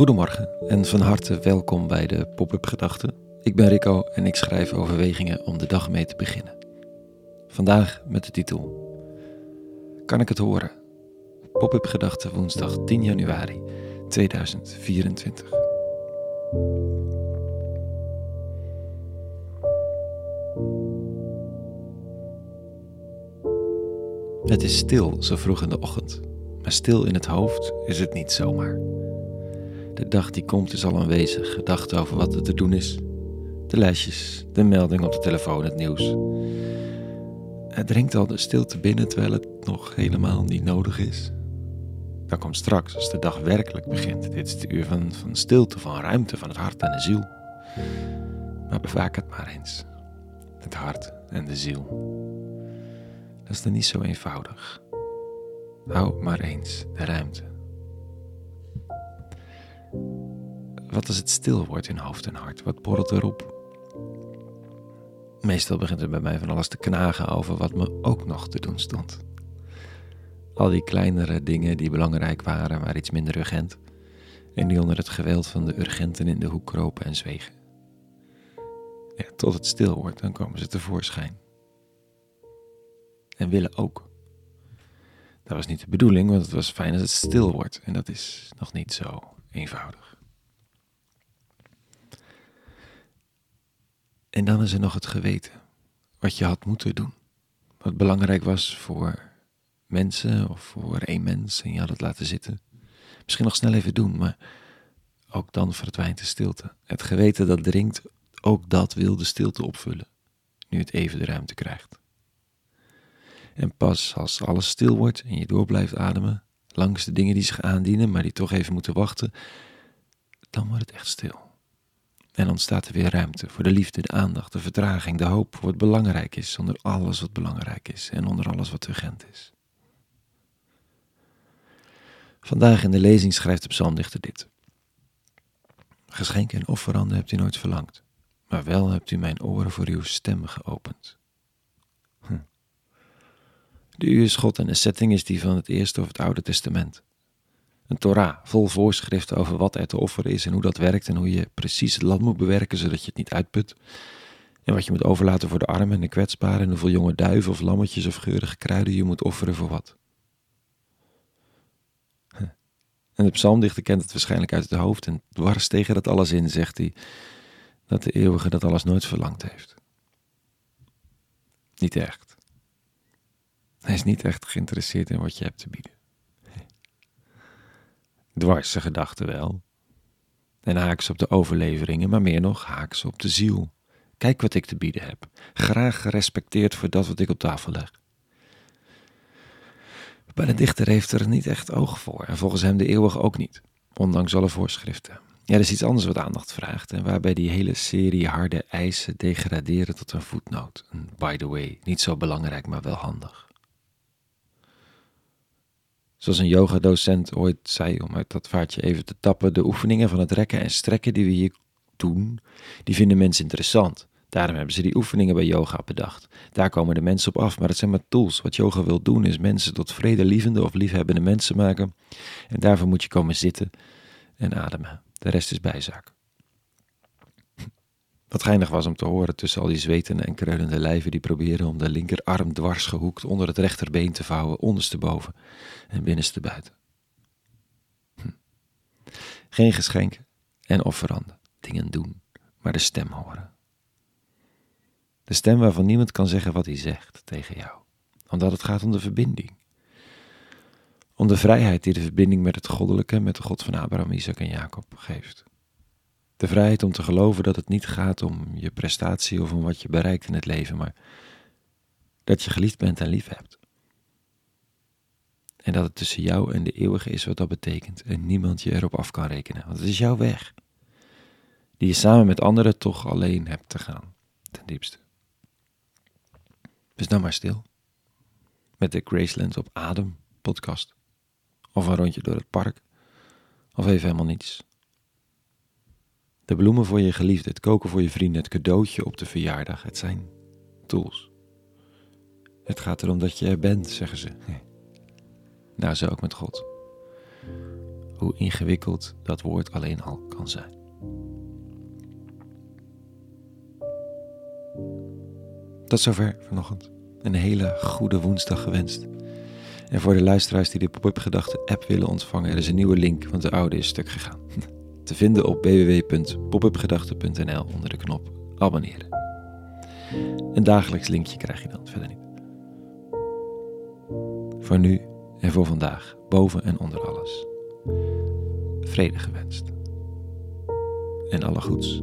Goedemorgen en van harte welkom bij de Pop-up Gedachten. Ik ben Rico en ik schrijf overwegingen om de dag mee te beginnen. Vandaag met de titel Kan ik het horen? Pop-up Gedachten woensdag 10 januari 2024. Het is stil zo vroeg in de ochtend, maar stil in het hoofd is het niet zomaar. De dag die komt is al aanwezig, gedachten over wat er te doen is. De lijstjes, de melding op de telefoon, het nieuws. Het dringt al de stilte binnen terwijl het nog helemaal niet nodig is. Dan komt straks, als de dag werkelijk begint, dit is de uur van, van stilte, van ruimte, van het hart en de ziel. Maar bewaak het maar eens. Het hart en de ziel. Dat is dan niet zo eenvoudig. Hou maar eens de ruimte. Wat als het stil wordt in hoofd en hart? Wat borrelt erop? Meestal begint er bij mij van alles te knagen over wat me ook nog te doen stond. Al die kleinere dingen die belangrijk waren, maar iets minder urgent. En die onder het geweld van de urgenten in de hoek kropen en zwegen. Ja, tot het stil wordt, dan komen ze tevoorschijn. En willen ook. Dat was niet de bedoeling, want het was fijn als het stil wordt. En dat is nog niet zo eenvoudig. En dan is er nog het geweten. Wat je had moeten doen. Wat belangrijk was voor mensen of voor één mens en je had het laten zitten. Misschien nog snel even doen, maar ook dan verdwijnt de stilte. Het geweten dat dringt, ook dat wil de stilte opvullen, nu het even de ruimte krijgt. En pas als alles stil wordt en je door blijft ademen, langs de dingen die zich aandienen, maar die toch even moeten wachten, dan wordt het echt stil. En ontstaat er weer ruimte voor de liefde, de aandacht, de vertraging, de hoop voor wat belangrijk is, onder alles wat belangrijk is en onder alles wat urgent is. Vandaag in de lezing schrijft de psalmdichter dit. Geschenken en offeranden hebt u nooit verlangd, maar wel hebt u mijn oren voor uw stem geopend. Hm. De u is God en de setting is die van het Eerste of het Oude Testament. Een Torah vol voorschriften over wat er te offeren is en hoe dat werkt en hoe je precies het land moet bewerken zodat je het niet uitput. En wat je moet overlaten voor de armen en de kwetsbaren en hoeveel jonge duiven of lammetjes of geurige kruiden je moet offeren voor wat. En de psalmdichter kent het waarschijnlijk uit het hoofd en dwars tegen dat alles in zegt hij dat de eeuwige dat alles nooit verlangd heeft. Niet echt. Hij is niet echt geïnteresseerd in wat je hebt te bieden. Dwarse gedachten wel. En haaks op de overleveringen, maar meer nog haaks op de ziel. Kijk wat ik te bieden heb. Graag gerespecteerd voor dat wat ik op tafel leg. Maar de dichter heeft er niet echt oog voor en volgens hem de eeuwige ook niet, ondanks alle voorschriften. Ja, er is iets anders wat aandacht vraagt en waarbij die hele serie harde eisen degraderen tot een voetnoot. by the way, niet zo belangrijk, maar wel handig. Zoals een yogadocent ooit zei, om uit dat vaartje even te tappen, de oefeningen van het rekken en strekken die we hier doen, die vinden mensen interessant. Daarom hebben ze die oefeningen bij yoga bedacht. Daar komen de mensen op af, maar het zijn maar tools. Wat yoga wil doen is mensen tot vredelievende of liefhebbende mensen maken. En daarvoor moet je komen zitten en ademen. De rest is bijzaak. Wat geinig was om te horen tussen al die zwetende en kreunende lijven die proberen om de linkerarm dwars gehoekt onder het rechterbeen te vouwen, ondersteboven en binnenstebuiten. Hm. Geen geschenken en offeranden, dingen doen, maar de stem horen. De stem waarvan niemand kan zeggen wat hij zegt tegen jou, omdat het gaat om de verbinding. Om de vrijheid die de verbinding met het goddelijke, met de God van Abraham, Isaac en Jacob geeft. De vrijheid om te geloven dat het niet gaat om je prestatie of om wat je bereikt in het leven, maar dat je geliefd bent en lief hebt. En dat het tussen jou en de eeuwige is wat dat betekent en niemand je erop af kan rekenen, want het is jouw weg, die je samen met anderen toch alleen hebt te gaan, ten diepste. Dus nou maar stil, met de Graceland op Adem podcast, of een rondje door het park, of even helemaal niets. De bloemen voor je geliefde, het koken voor je vrienden, het cadeautje op de verjaardag. Het zijn tools. Het gaat erom dat je er bent, zeggen ze. Nou, zo ook met God. hoe ingewikkeld dat woord alleen al kan zijn. Tot zover vanochtend. Een hele goede woensdag gewenst. En voor de luisteraars die de Pop-up Gedachten app willen ontvangen, er is een nieuwe link, want de oude is stuk gegaan. Te vinden op www.popupgedachten.nl onder de knop abonneren. Een dagelijks linkje krijg je dan, verder niet. Voor nu en voor vandaag, boven en onder alles. Vrede gewenst. En alle goeds.